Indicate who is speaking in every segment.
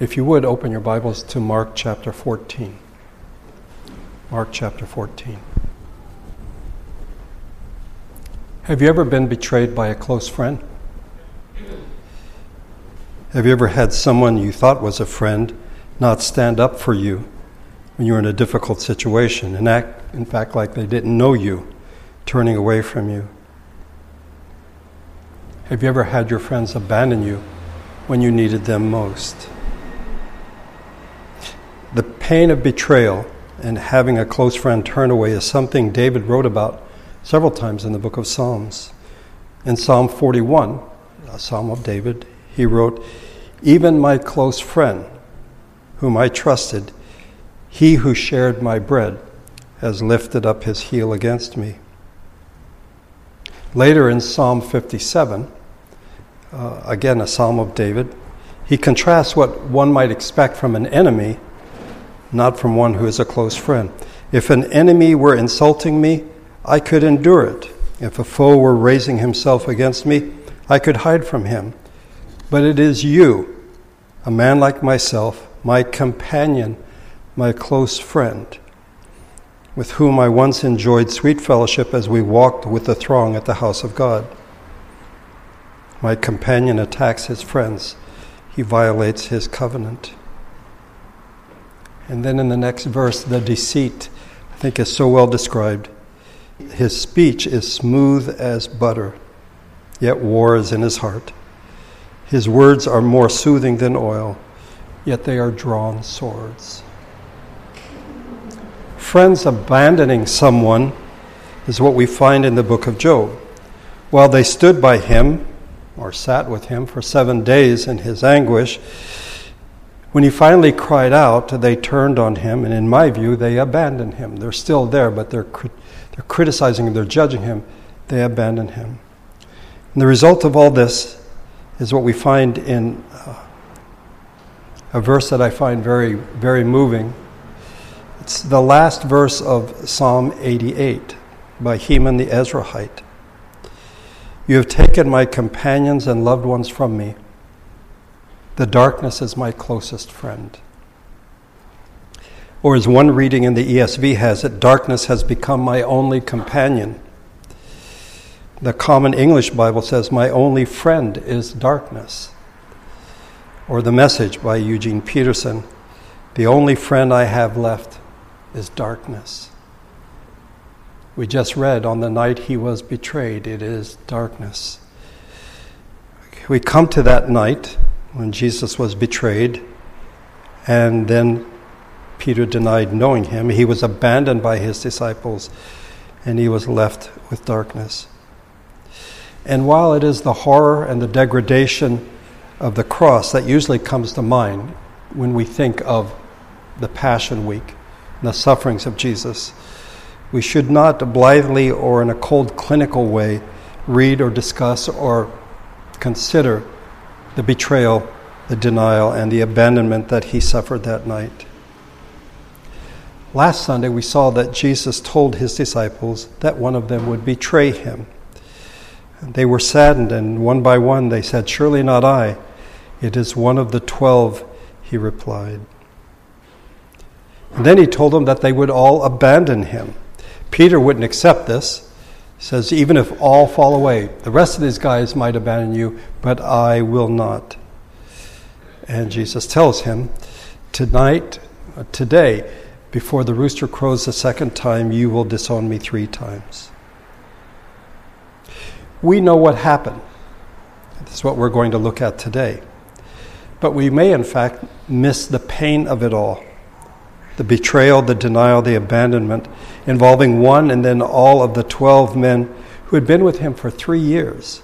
Speaker 1: If you would, open your Bibles to Mark chapter 14. Mark chapter 14. Have you ever been betrayed by a close friend? Have you ever had someone you thought was a friend not stand up for you when you were in a difficult situation and act, in fact, like they didn't know you, turning away from you? Have you ever had your friends abandon you when you needed them most? Pain of betrayal and having a close friend turn away is something David wrote about several times in the book of Psalms. In Psalm 41, a psalm of David, he wrote, Even my close friend, whom I trusted, he who shared my bread, has lifted up his heel against me. Later in Psalm 57, uh, again a psalm of David, he contrasts what one might expect from an enemy, not from one who is a close friend. If an enemy were insulting me, I could endure it. If a foe were raising himself against me, I could hide from him. But it is you, a man like myself, my companion, my close friend, with whom I once enjoyed sweet fellowship as we walked with the throng at the house of God. My companion attacks his friends, he violates his covenant. And then in the next verse, the deceit, I think, is so well described. His speech is smooth as butter, yet war is in his heart. His words are more soothing than oil, yet they are drawn swords. Friends abandoning someone is what we find in the book of Job. While they stood by him, or sat with him for seven days in his anguish, when he finally cried out, they turned on him, and in my view, they abandoned him. They're still there, but they're, they're criticizing him, they're judging him. They abandoned him. And the result of all this is what we find in uh, a verse that I find very, very moving. It's the last verse of Psalm 88 by Heman the Ezrahite. You have taken my companions and loved ones from me. The darkness is my closest friend. Or, as one reading in the ESV has it, darkness has become my only companion. The Common English Bible says, My only friend is darkness. Or the message by Eugene Peterson, The only friend I have left is darkness. We just read on the night he was betrayed, it is darkness. We come to that night when Jesus was betrayed, and then Peter denied knowing him. He was abandoned by his disciples, and he was left with darkness. And while it is the horror and the degradation of the cross that usually comes to mind when we think of the Passion Week and the sufferings of Jesus, we should not blithely or in a cold clinical way read or discuss or consider the betrayal, the denial, and the abandonment that he suffered that night. Last Sunday, we saw that Jesus told his disciples that one of them would betray him. They were saddened, and one by one they said, Surely not I. It is one of the twelve, he replied. And then he told them that they would all abandon him. Peter wouldn't accept this. Says, Even if all fall away, the rest of these guys might abandon you, but I will not. And Jesus tells him, Tonight, uh, today, before the rooster crows the second time, you will disown me three times. We know what happened. This is what we're going to look at today. But we may, in fact, miss the pain of it all the betrayal, the denial, the abandonment, involving one and then all of the 12 men who had been with him for three years.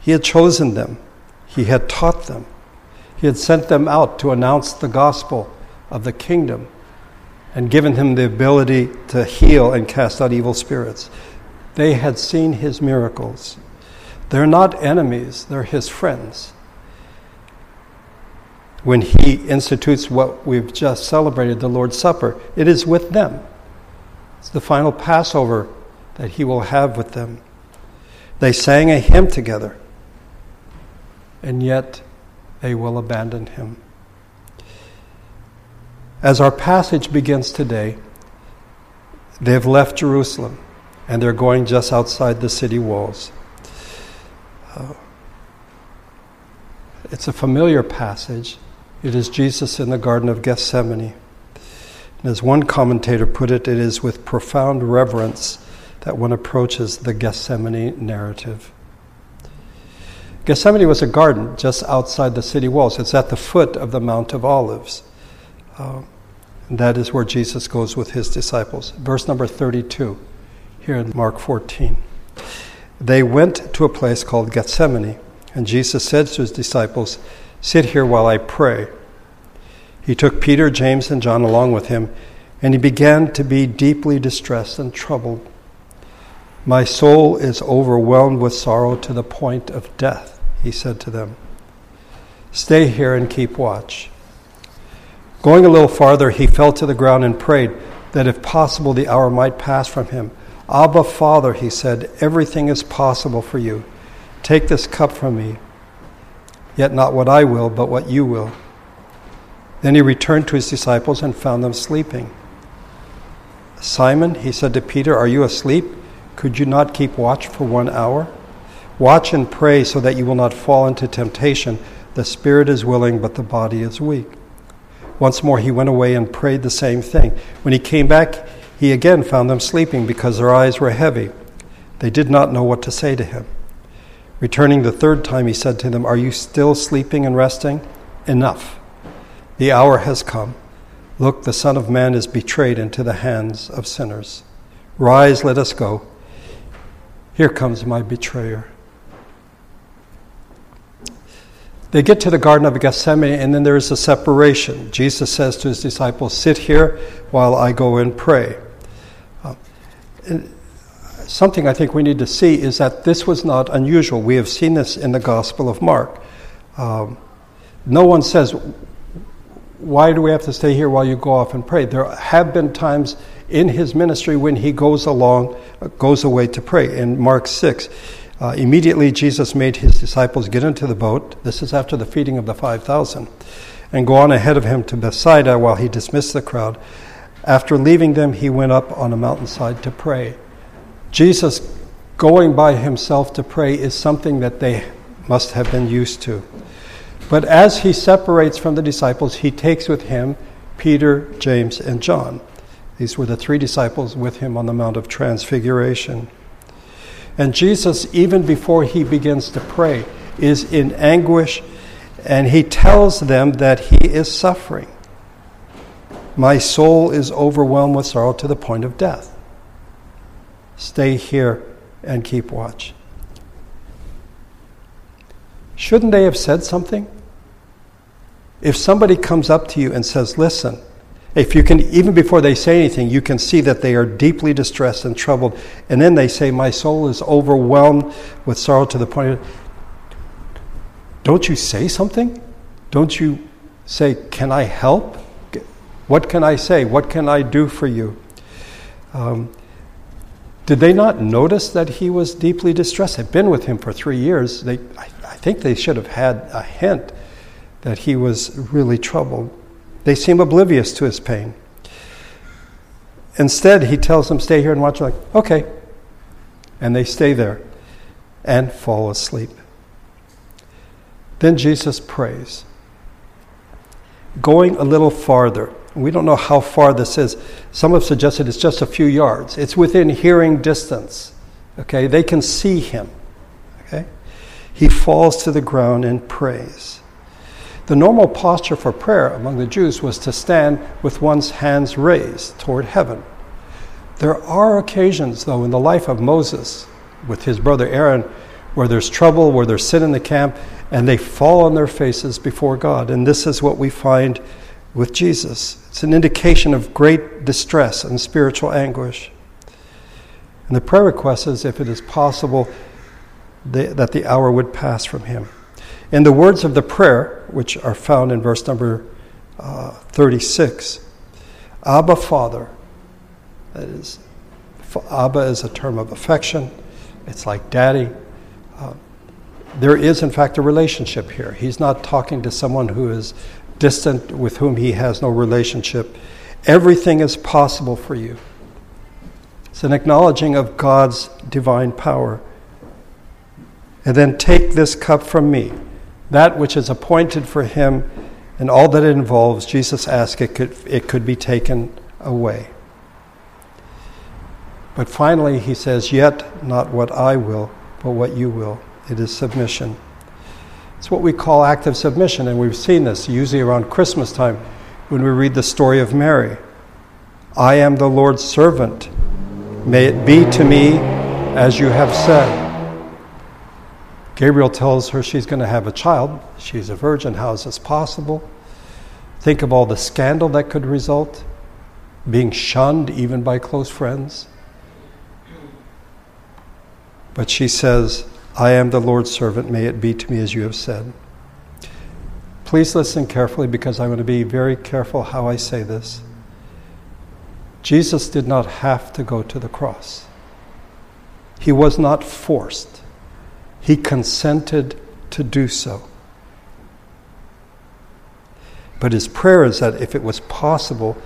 Speaker 1: He had chosen them, he had taught them, he had sent them out to announce the gospel of the kingdom and given him the ability to heal and cast out evil spirits. They had seen his miracles. They're not enemies, they're his friends when he institutes what we've just celebrated, the Lord's Supper. It is with them. It's the final Passover that he will have with them. They sang a hymn together, and yet they will abandon him. As our passage begins today, they've left Jerusalem and they're going just outside the city walls. Uh, it's a familiar passage. It is Jesus in the Garden of Gethsemane. And as one commentator put it, it is with profound reverence that one approaches the Gethsemane narrative. Gethsemane was a garden just outside the city walls. It's at the foot of the Mount of Olives. Uh, that is where Jesus goes with his disciples. Verse number 32, here in Mark 14. They went to a place called Gethsemane, and Jesus said to his disciples, Sit here while I pray. He took Peter, James, and John along with him, and he began to be deeply distressed and troubled. My soul is overwhelmed with sorrow to the point of death, he said to them. Stay here and keep watch. Going a little farther, he fell to the ground and prayed that if possible the hour might pass from him. Abba, Father, he said, everything is possible for you. Take this cup from me, yet not what I will, but what you will. Then he returned to his disciples and found them sleeping. Simon, he said to Peter, Are you asleep? Could you not keep watch for one hour? Watch and pray so that you will not fall into temptation. The spirit is willing, but the body is weak. Once more he went away and prayed the same thing. When he came back, he again found them sleeping because their eyes were heavy. They did not know what to say to him. Returning the third time, he said to them, Are you still sleeping and resting? Enough. The hour has come. Look, the Son of Man is betrayed into the hands of sinners. Rise, let us go. Here comes my betrayer. They get to the Garden of Gethsemane, and then there is a separation. Jesus says to his disciples, Sit here while I go and pray. Uh, something I think we need to see is that this was not unusual. We have seen this in the Gospel of Mark. Um, no one says, why do we have to stay here while you go off and pray? There have been times in his ministry when he goes along, goes away to pray. In Mark 6, uh, immediately Jesus made his disciples get into the boat. This is after the feeding of the 5,000, and go on ahead of him to Bethsaida while he dismissed the crowd. After leaving them, he went up on a mountainside to pray. Jesus going by himself to pray is something that they must have been used to. But as he separates from the disciples, he takes with him Peter, James, and John. These were the three disciples with him on the Mount of Transfiguration. And Jesus, even before he begins to pray, is in anguish and he tells them that he is suffering. My soul is overwhelmed with sorrow to the point of death. Stay here and keep watch. Shouldn't they have said something? If somebody comes up to you and says, Listen, if you can, even before they say anything, you can see that they are deeply distressed and troubled, and then they say, My soul is overwhelmed with sorrow to the point of. Don't you say something? Don't you say, Can I help? What can I say? What can I do for you? Um, did they not notice that he was deeply distressed? Had been with him for three years. They, I, I think they should have had a hint that he was really troubled. They seem oblivious to his pain. Instead, he tells them, Stay here and watch. Like, okay. And they stay there and fall asleep. Then Jesus prays. Going a little farther, we don't know how far this is. Some have suggested it's just a few yards. It's within hearing distance. Okay, they can see him. Okay, he falls to the ground and prays. The normal posture for prayer among the Jews was to stand with one's hands raised toward heaven. There are occasions, though, in the life of Moses with his brother Aaron where there's trouble, where there's sin in the camp, and they fall on their faces before God. And this is what we find with Jesus. It's an indication of great distress and spiritual anguish. And the prayer request is if it is possible, that the hour would pass from him. In the words of the prayer, which are found in verse number uh, 36, Abba, Father, that is, Abba is a term of affection. It's like daddy. Uh, there is, in fact, a relationship here. He's not talking to someone who is distant, with whom he has no relationship. Everything is possible for you. It's an acknowledging of God's divine power. And then take this cup from me, that which is appointed for him and all that it involves. Jesus asked it could, it could be taken away. But finally, he says, Yet not what I will, but what you will. It is submission. It's what we call active submission, and we've seen this usually around Christmas time when we read the story of Mary. I am the Lord's servant. May it be to me as you have said. Gabriel tells her she's going to have a child. She's a virgin. How is this possible? Think of all the scandal that could result, being shunned even by close friends. But she says, I am the Lord's servant. May it be to me as you have said. Please listen carefully because I'm going to be very careful how I say this. Jesus did not have to go to the cross, he was not forced, he consented to do so. But his prayer is that if it was possible,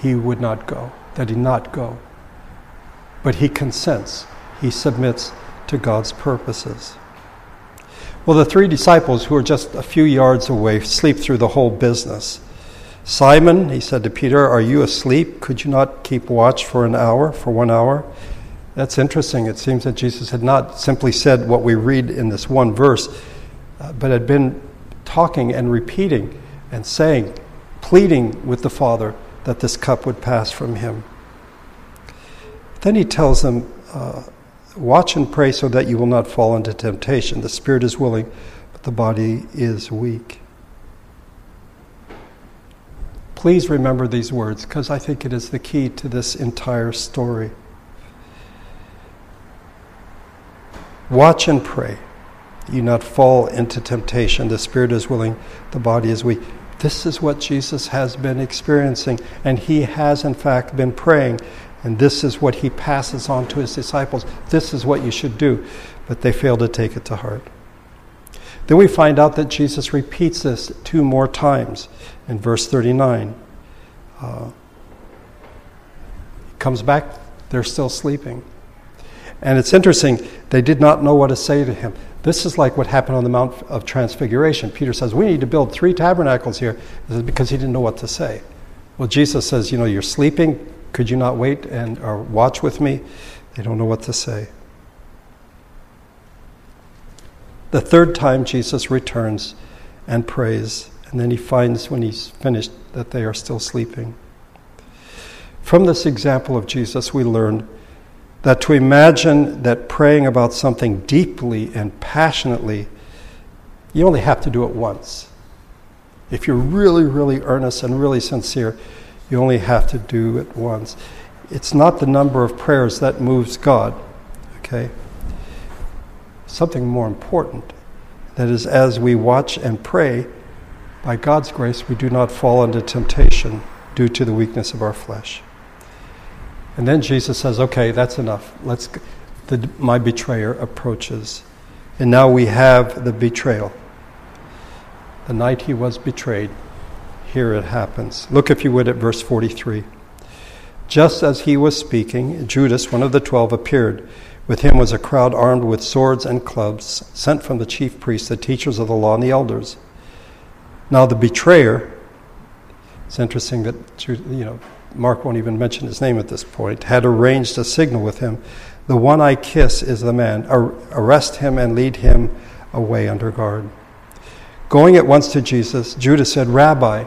Speaker 1: he would not go, that he not go. But he consents, he submits to God's purposes. Well, the three disciples who are just a few yards away sleep through the whole business. Simon, he said to Peter, Are you asleep? Could you not keep watch for an hour, for one hour? That's interesting. It seems that Jesus had not simply said what we read in this one verse, uh, but had been talking and repeating and saying, pleading with the Father that this cup would pass from him. Then he tells them, uh, Watch and pray so that you will not fall into temptation. The spirit is willing, but the body is weak. Please remember these words because I think it is the key to this entire story. Watch and pray. You not fall into temptation. The spirit is willing, the body is weak. This is what Jesus has been experiencing, and he has, in fact, been praying. And this is what he passes on to his disciples. This is what you should do. But they fail to take it to heart. Then we find out that Jesus repeats this two more times in verse 39. Uh, he comes back, they're still sleeping. And it's interesting, they did not know what to say to him. This is like what happened on the Mount of Transfiguration. Peter says, We need to build three tabernacles here. Because he didn't know what to say. Well, Jesus says, You know, you're sleeping. Could you not wait and or watch with me? They don't know what to say. The third time Jesus returns and prays, and then he finds when he's finished that they are still sleeping. From this example of Jesus, we learn that to imagine that praying about something deeply and passionately, you only have to do it once. If you're really, really earnest and really sincere, you only have to do it once. It's not the number of prayers that moves God, okay? Something more important. That is, as we watch and pray, by God's grace, we do not fall into temptation due to the weakness of our flesh. And then Jesus says, okay, that's enough. Let's, the, my betrayer approaches. And now we have the betrayal. The night he was betrayed, here it happens. Look, if you would, at verse 43. Just as he was speaking, Judas, one of the twelve, appeared. With him was a crowd armed with swords and clubs, sent from the chief priests, the teachers of the law, and the elders. Now, the betrayer, it's interesting that, you know, Mark won't even mention his name at this point, had arranged a signal with him. The one I kiss is the man. Arrest him and lead him away under guard. Going at once to Jesus, Judas said, Rabbi,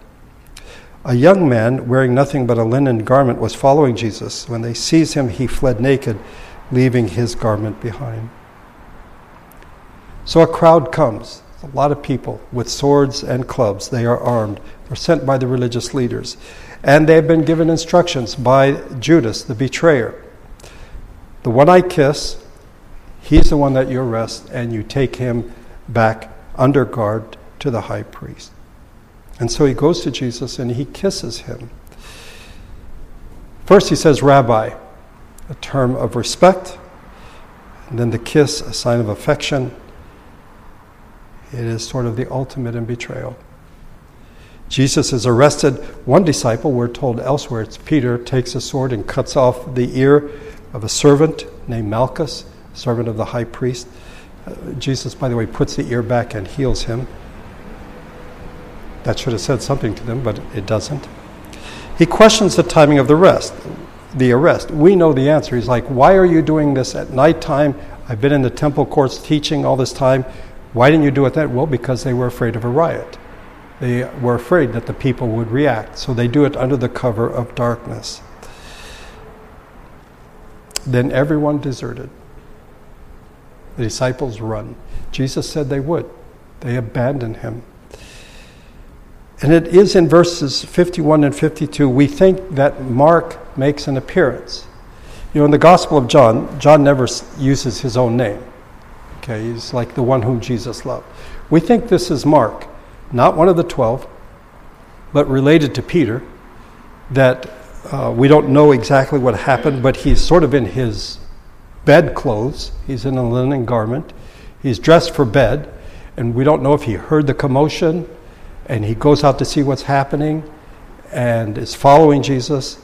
Speaker 1: A young man wearing nothing but a linen garment was following Jesus. When they seized him, he fled naked, leaving his garment behind. So a crowd comes. A lot of people with swords and clubs. They are armed. They're sent by the religious leaders. And they've been given instructions by Judas, the betrayer. The one I kiss, he's the one that you arrest, and you take him back under guard to the high priest. And so he goes to Jesus and he kisses him. First, he says, Rabbi, a term of respect. And then the kiss, a sign of affection. It is sort of the ultimate in betrayal. Jesus is arrested. One disciple, we're told elsewhere, it's Peter, takes a sword and cuts off the ear of a servant named Malchus, servant of the high priest. Uh, Jesus, by the way, puts the ear back and heals him. That should have said something to them, but it doesn't. He questions the timing of the rest, the arrest. We know the answer. He's like, "Why are you doing this at nighttime? I've been in the temple courts teaching all this time. Why didn't you do it then?" Well, because they were afraid of a riot. They were afraid that the people would react, so they do it under the cover of darkness. Then everyone deserted. The disciples run. Jesus said they would. They abandoned him. And it is in verses 51 and 52, we think that Mark makes an appearance. You know, in the Gospel of John, John never uses his own name. Okay, he's like the one whom Jesus loved. We think this is Mark, not one of the twelve, but related to Peter, that uh, we don't know exactly what happened, but he's sort of in his bed clothes. He's in a linen garment. He's dressed for bed, and we don't know if he heard the commotion and he goes out to see what's happening and is following Jesus.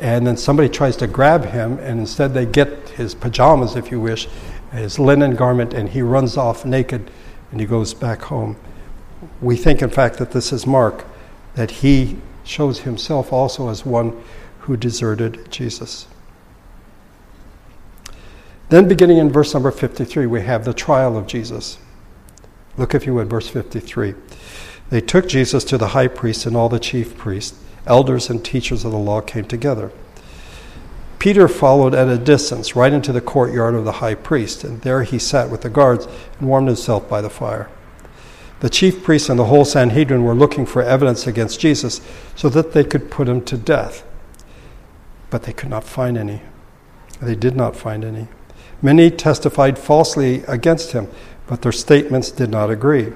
Speaker 1: And then somebody tries to grab him, and instead they get his pajamas, if you wish, his linen garment, and he runs off naked and he goes back home. We think, in fact, that this is Mark, that he shows himself also as one who deserted Jesus. Then, beginning in verse number 53, we have the trial of Jesus. Look, if you would, verse 53. They took Jesus to the high priest, and all the chief priests, elders, and teachers of the law came together. Peter followed at a distance, right into the courtyard of the high priest, and there he sat with the guards and warmed himself by the fire. The chief priests and the whole Sanhedrin were looking for evidence against Jesus so that they could put him to death. But they could not find any. They did not find any. Many testified falsely against him, but their statements did not agree.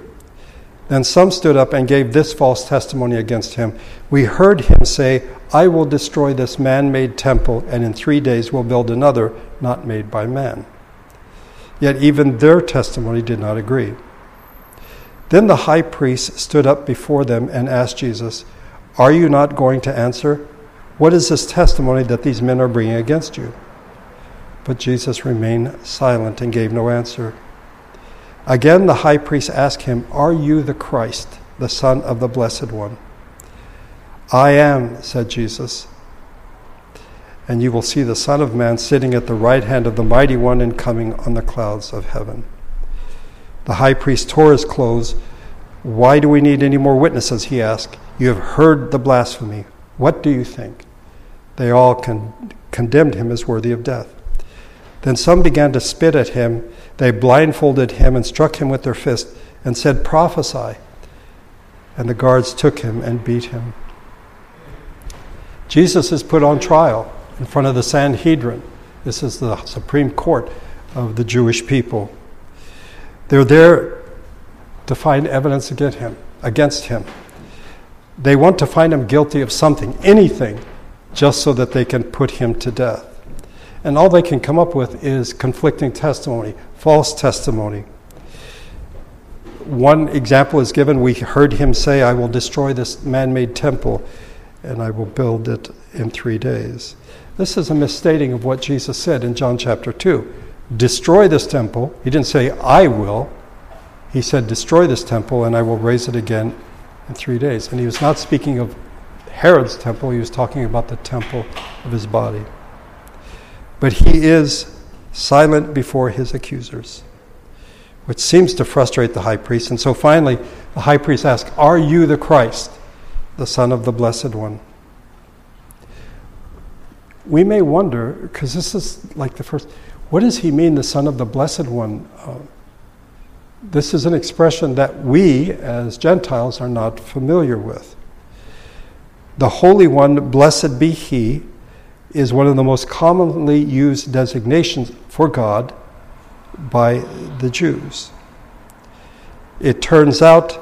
Speaker 1: Then some stood up and gave this false testimony against him. We heard him say, I will destroy this man made temple, and in three days will build another not made by man. Yet even their testimony did not agree. Then the high priest stood up before them and asked Jesus, Are you not going to answer? What is this testimony that these men are bringing against you? But Jesus remained silent and gave no answer. Again, the high priest asked him, Are you the Christ, the Son of the Blessed One? I am, said Jesus. And you will see the Son of Man sitting at the right hand of the Mighty One and coming on the clouds of heaven. The high priest tore his clothes. Why do we need any more witnesses? He asked. You have heard the blasphemy. What do you think? They all con- condemned him as worthy of death. Then some began to spit at him they blindfolded him and struck him with their fist and said, Prophesy. And the guards took him and beat him. Jesus is put on trial in front of the Sanhedrin. This is the Supreme Court of the Jewish people. They're there to find evidence against him, against him. They want to find him guilty of something, anything, just so that they can put him to death. And all they can come up with is conflicting testimony, false testimony. One example is given. We heard him say, I will destroy this man made temple and I will build it in three days. This is a misstating of what Jesus said in John chapter 2. Destroy this temple. He didn't say, I will. He said, Destroy this temple and I will raise it again in three days. And he was not speaking of Herod's temple, he was talking about the temple of his body. But he is silent before his accusers, which seems to frustrate the high priest. And so finally, the high priest asks, Are you the Christ, the Son of the Blessed One? We may wonder, because this is like the first, what does he mean, the Son of the Blessed One? Uh, This is an expression that we, as Gentiles, are not familiar with. The Holy One, blessed be He, is one of the most commonly used designations for God by the Jews. It turns out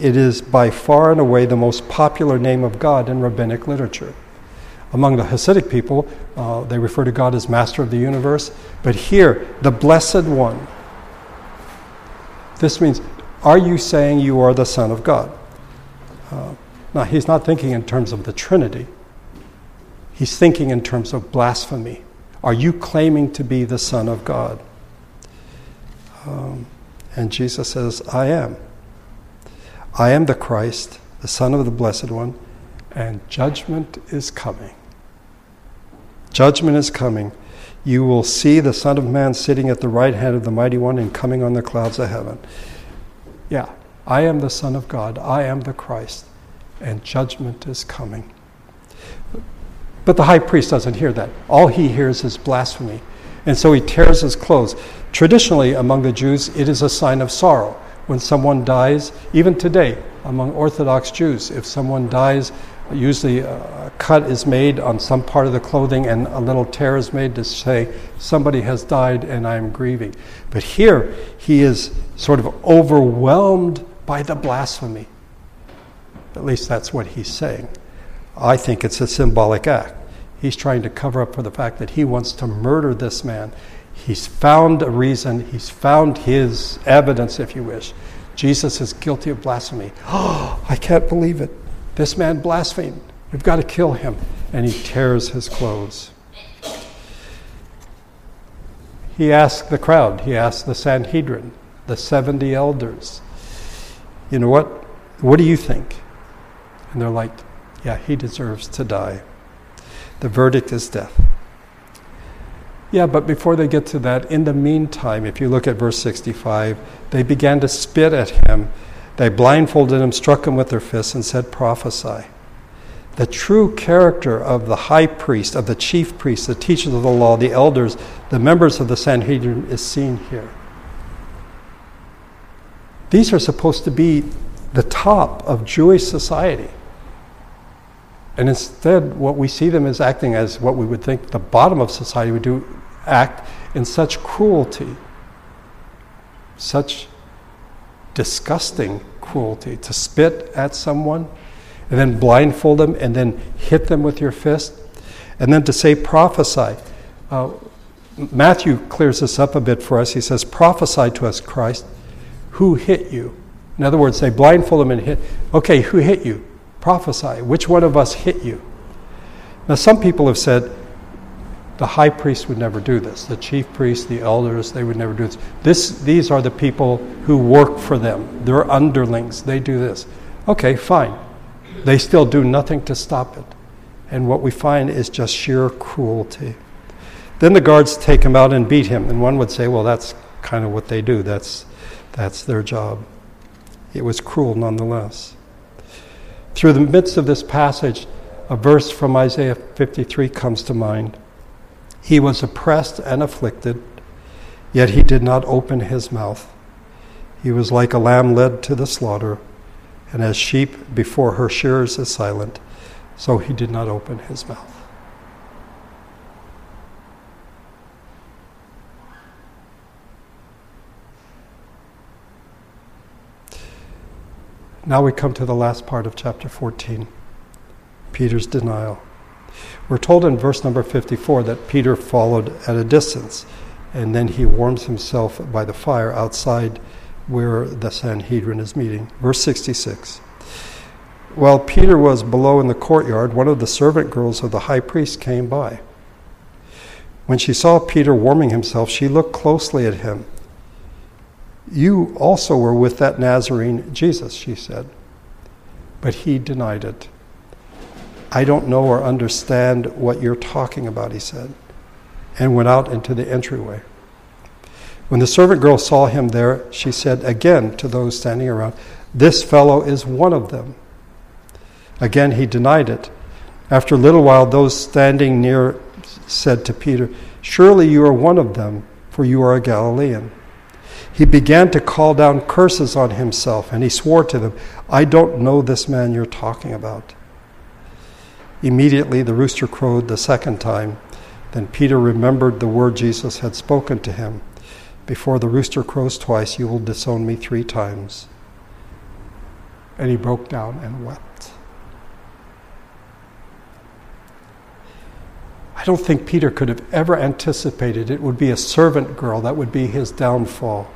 Speaker 1: it is by far and away the most popular name of God in rabbinic literature. Among the Hasidic people, uh, they refer to God as Master of the universe, but here, the Blessed One. This means, are you saying you are the Son of God? Uh, now, he's not thinking in terms of the Trinity, he's thinking in terms of blasphemy. Are you claiming to be the Son of God? Um, and Jesus says, I am. I am the Christ, the Son of the Blessed One, and judgment is coming. Judgment is coming. You will see the Son of Man sitting at the right hand of the Mighty One and coming on the clouds of heaven. Yeah, I am the Son of God. I am the Christ and judgment is coming. But the high priest doesn't hear that. All he hears is blasphemy. And so he tears his clothes. Traditionally, among the Jews, it is a sign of sorrow. When someone dies, even today, among Orthodox Jews, if someone dies, usually uh, a cut is made on some part of the clothing and a little tear is made to say, Somebody has died and I am grieving. But here, he is sort of overwhelmed by the blasphemy. At least that's what he's saying. I think it's a symbolic act. He's trying to cover up for the fact that he wants to murder this man. He's found a reason, he's found his evidence, if you wish. Jesus is guilty of blasphemy. Oh, I can't believe it. This man blasphemed. We've got to kill him. And he tears his clothes. He asked the crowd, he asked the Sanhedrin, the 70 elders, you know what? What do you think? And they're like, yeah, he deserves to die. The verdict is death. Yeah, but before they get to that, in the meantime, if you look at verse 65, they began to spit at him. They blindfolded him, struck him with their fists, and said, Prophesy. The true character of the high priest, of the chief priest, the teachers of the law, the elders, the members of the Sanhedrin is seen here. These are supposed to be the top of Jewish society. And instead, what we see them as acting as what we would think the bottom of society would do, act in such cruelty, such disgusting cruelty, to spit at someone and then blindfold them and then hit them with your fist, and then to say prophesy. Uh, Matthew clears this up a bit for us. He says, Prophesy to us, Christ. Who hit you? In other words, they blindfold them and hit. Okay, who hit you? Prophesy. Which one of us hit you? Now, some people have said the high priest would never do this. The chief priest, the elders, they would never do this. this. These are the people who work for them. They're underlings. They do this. Okay, fine. They still do nothing to stop it. And what we find is just sheer cruelty. Then the guards take him out and beat him. And one would say, well, that's kind of what they do. That's, that's their job. It was cruel nonetheless. Through the midst of this passage, a verse from Isaiah 53 comes to mind. He was oppressed and afflicted, yet he did not open his mouth. He was like a lamb led to the slaughter, and as sheep before her shearers is silent, so he did not open his mouth. Now we come to the last part of chapter 14 Peter's denial. We're told in verse number 54 that Peter followed at a distance, and then he warms himself by the fire outside where the Sanhedrin is meeting. Verse 66. While Peter was below in the courtyard, one of the servant girls of the high priest came by. When she saw Peter warming himself, she looked closely at him. You also were with that Nazarene Jesus, she said. But he denied it. I don't know or understand what you're talking about, he said, and went out into the entryway. When the servant girl saw him there, she said again to those standing around, This fellow is one of them. Again, he denied it. After a little while, those standing near said to Peter, Surely you are one of them, for you are a Galilean. He began to call down curses on himself, and he swore to them, I don't know this man you're talking about. Immediately the rooster crowed the second time. Then Peter remembered the word Jesus had spoken to him Before the rooster crows twice, you will disown me three times. And he broke down and wept. I don't think Peter could have ever anticipated it would be a servant girl that would be his downfall.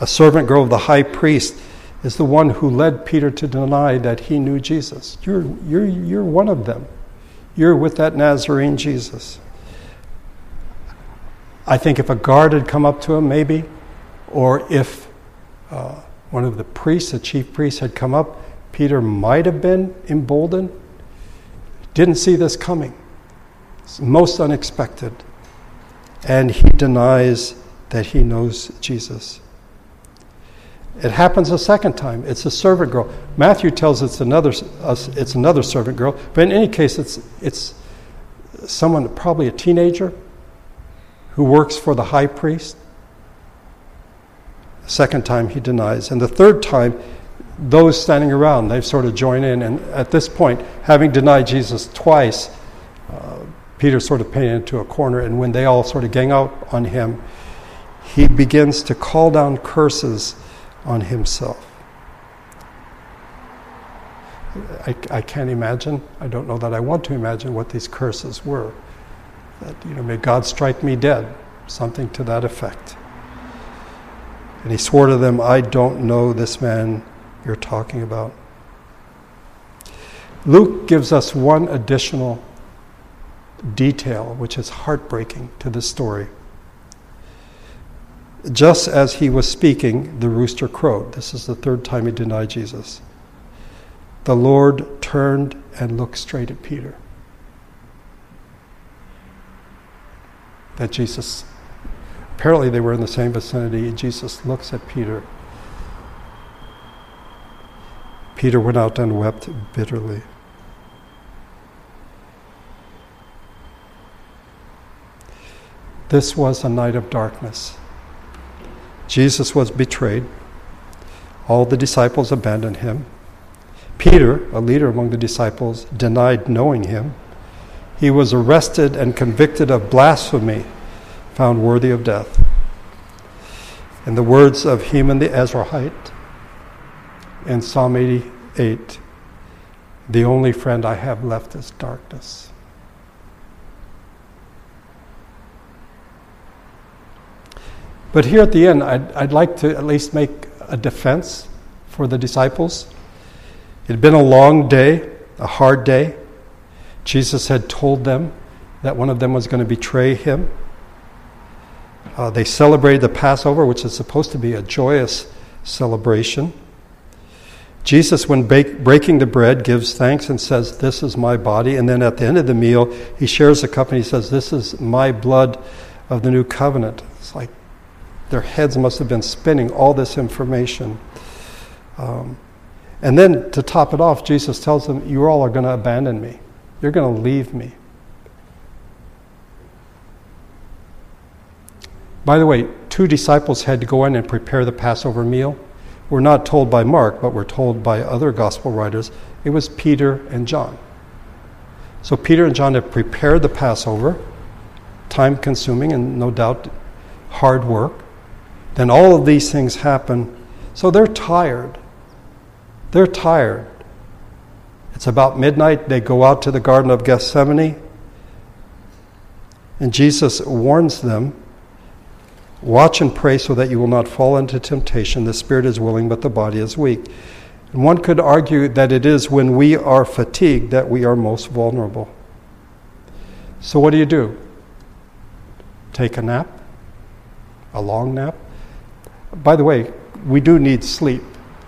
Speaker 1: A servant girl of the high priest is the one who led Peter to deny that he knew Jesus. You're, you're, you're one of them. You're with that Nazarene Jesus. I think if a guard had come up to him, maybe, or if uh, one of the priests, the chief priest, had come up, Peter might have been emboldened. Didn't see this coming. It's most unexpected. And he denies that he knows Jesus. It happens a second time. It's a servant girl. Matthew tells it's another, it's another servant girl, but in any case, it's, it's someone, probably a teenager, who works for the high priest. The second time he denies. And the third time, those standing around, they sort of join in. And at this point, having denied Jesus twice, uh, Peter's sort of painted into a corner. And when they all sort of gang out on him, he begins to call down curses on himself. I, I can't imagine, I don't know that I want to imagine what these curses were. That, you know, may God strike me dead, something to that effect. And he swore to them, I don't know this man you're talking about. Luke gives us one additional detail which is heartbreaking to this story. Just as he was speaking, the rooster crowed. This is the third time he denied Jesus. The Lord turned and looked straight at Peter. That Jesus, apparently they were in the same vicinity, and Jesus looks at Peter. Peter went out and wept bitterly. This was a night of darkness. Jesus was betrayed. All the disciples abandoned him. Peter, a leader among the disciples, denied knowing him. He was arrested and convicted of blasphemy, found worthy of death. In the words of Heman the Ezrahite in Psalm 88, the only friend I have left is darkness. But here at the end, I'd, I'd like to at least make a defense for the disciples. It had been a long day, a hard day. Jesus had told them that one of them was going to betray him. Uh, they celebrated the Passover, which is supposed to be a joyous celebration. Jesus, when bake, breaking the bread, gives thanks and says, This is my body. And then at the end of the meal, he shares the cup and he says, This is my blood of the new covenant. It's like their heads must have been spinning all this information. Um, and then to top it off, Jesus tells them, You all are going to abandon me. You're going to leave me. By the way, two disciples had to go in and prepare the Passover meal. We're not told by Mark, but we're told by other gospel writers. It was Peter and John. So Peter and John have prepared the Passover, time consuming and no doubt hard work. Then all of these things happen. So they're tired. They're tired. It's about midnight. They go out to the Garden of Gethsemane. And Jesus warns them Watch and pray so that you will not fall into temptation. The spirit is willing, but the body is weak. And one could argue that it is when we are fatigued that we are most vulnerable. So, what do you do? Take a nap? A long nap? By the way, we do need sleep.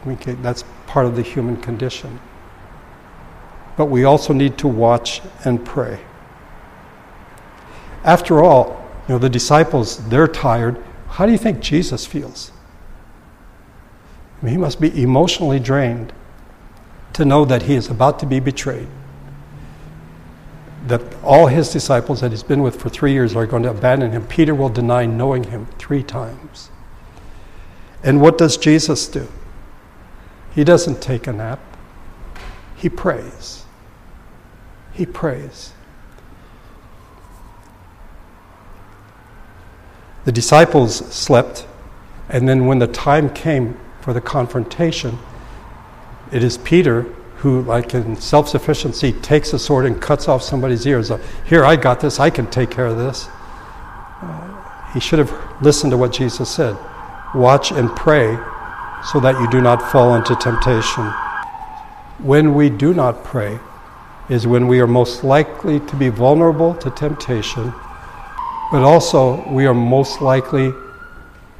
Speaker 1: That's part of the human condition. But we also need to watch and pray. After all, you know, the disciples, they're tired. How do you think Jesus feels? I mean, he must be emotionally drained to know that he is about to be betrayed. That all his disciples that he's been with for three years are going to abandon him. Peter will deny knowing him three times. And what does Jesus do? He doesn't take a nap, he prays. He prays. The disciples slept, and then when the time came for the confrontation, it is Peter who, like in self sufficiency, takes a sword and cuts off somebody's ears. Here, I got this, I can take care of this. Uh, he should have listened to what Jesus said watch and pray so that you do not fall into temptation. When we do not pray, is when we are most likely to be vulnerable to temptation, but also we are most likely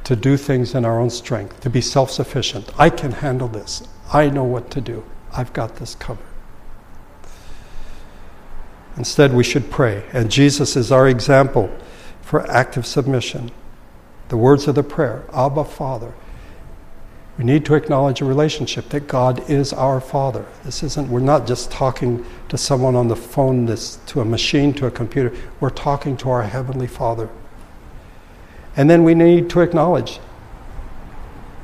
Speaker 1: to do things in our own strength, to be self sufficient. I can handle this. I know what to do. I've got this covered. Instead, we should pray. And Jesus is our example for active submission. The words of the prayer Abba, Father. We need to acknowledge a relationship that God is our Father. This isn't, we're not just talking to someone on the phone, this, to a machine, to a computer. We're talking to our Heavenly Father. And then we need to acknowledge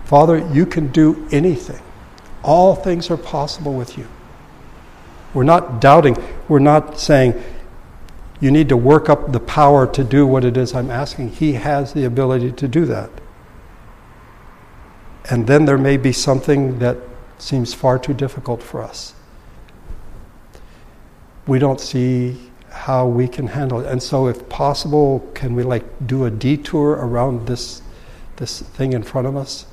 Speaker 1: Father, you can do anything. All things are possible with you. We're not doubting. We're not saying, you need to work up the power to do what it is I'm asking. He has the ability to do that. And then there may be something that seems far too difficult for us. We don't see how we can handle it. And so, if possible, can we like do a detour around this, this thing in front of us?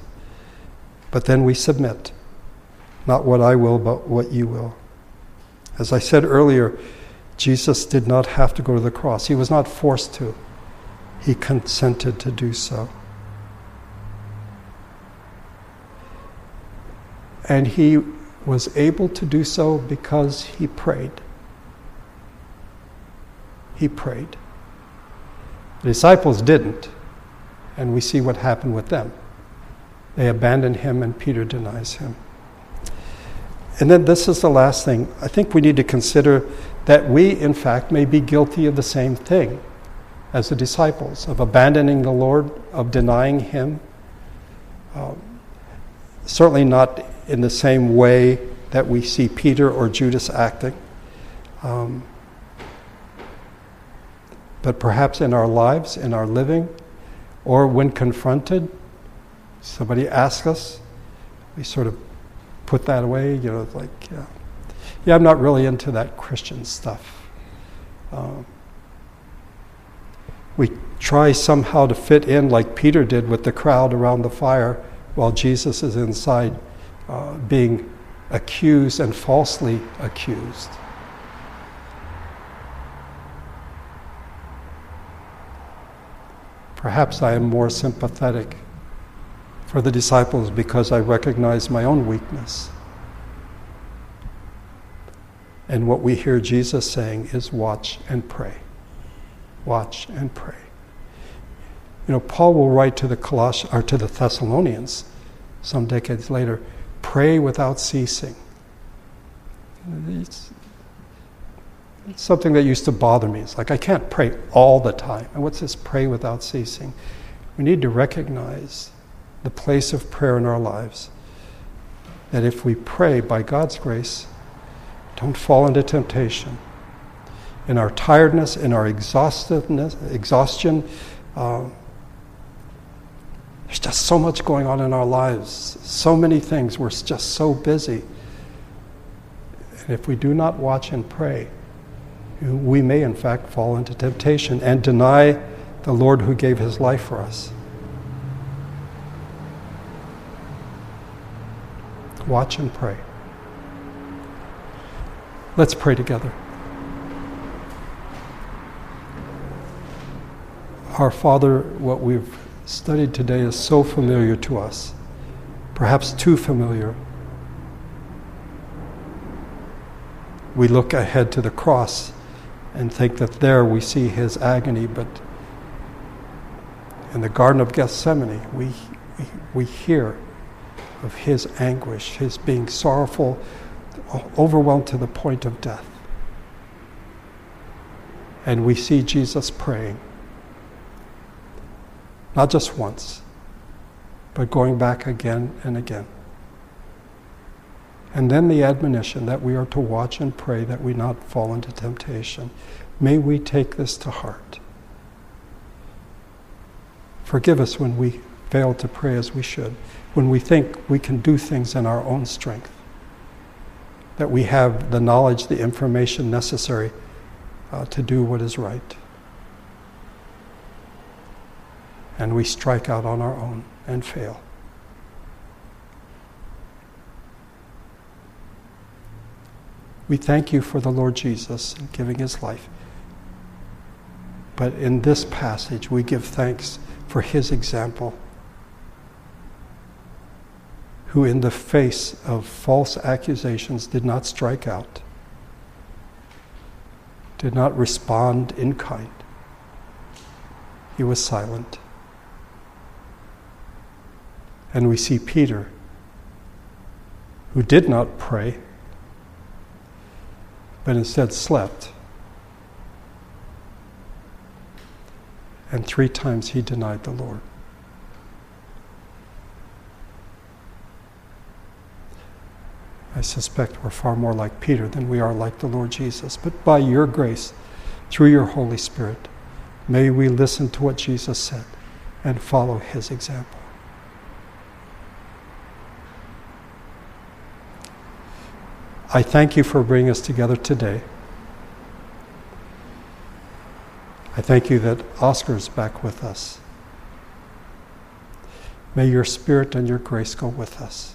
Speaker 1: But then we submit. Not what I will, but what you will. As I said earlier, Jesus did not have to go to the cross. He was not forced to. He consented to do so. And he was able to do so because he prayed. He prayed. The disciples didn't, and we see what happened with them. They abandoned him, and Peter denies him. And then this is the last thing. I think we need to consider that we, in fact, may be guilty of the same thing as the disciples of abandoning the Lord, of denying Him. Um, certainly not in the same way that we see Peter or Judas acting. Um, but perhaps in our lives, in our living, or when confronted, somebody asks us, we sort of put that away, you know, like, yeah, yeah I'm not really into that Christian stuff. Um, we try somehow to fit in like Peter did with the crowd around the fire while Jesus is inside uh, being accused and falsely accused. Perhaps I am more sympathetic for the disciples because I recognize my own weakness. And what we hear Jesus saying is watch and pray. Watch and pray. You know, Paul will write to the Coloss- or to the Thessalonians some decades later, pray without ceasing. It's, it's something that used to bother me. It's like I can't pray all the time. And what's this pray without ceasing? We need to recognize the place of prayer in our lives. That if we pray by God's grace, don't fall into temptation. In our tiredness, in our exhaustiveness, exhaustion, uh, there's just so much going on in our lives, so many things. We're just so busy. And if we do not watch and pray, we may in fact fall into temptation and deny the Lord who gave his life for us. Watch and pray. Let's pray together. Our Father, what we've studied today is so familiar to us, perhaps too familiar. We look ahead to the cross and think that there we see his agony, but in the Garden of Gethsemane, we, we, hear of his anguish, his being sorrowful, overwhelmed to the point of death. And we see Jesus praying, not just once, but going back again and again. And then the admonition that we are to watch and pray that we not fall into temptation. May we take this to heart. Forgive us when we fail to pray as we should, when we think we can do things in our own strength, that we have the knowledge, the information necessary uh, to do what is right. And we strike out on our own and fail. We thank you for the Lord Jesus and giving his life. But in this passage, we give thanks for his example, who, in the face of false accusations, did not strike out, did not respond in kind. He was silent. And we see Peter, who did not pray, but instead slept. And three times he denied the Lord. Suspect we're far more like Peter than we are like the Lord Jesus. But by your grace, through your Holy Spirit, may we listen to what Jesus said and follow his example. I thank you for bringing us together today. I thank you that Oscar's back with us. May your spirit and your grace go with us.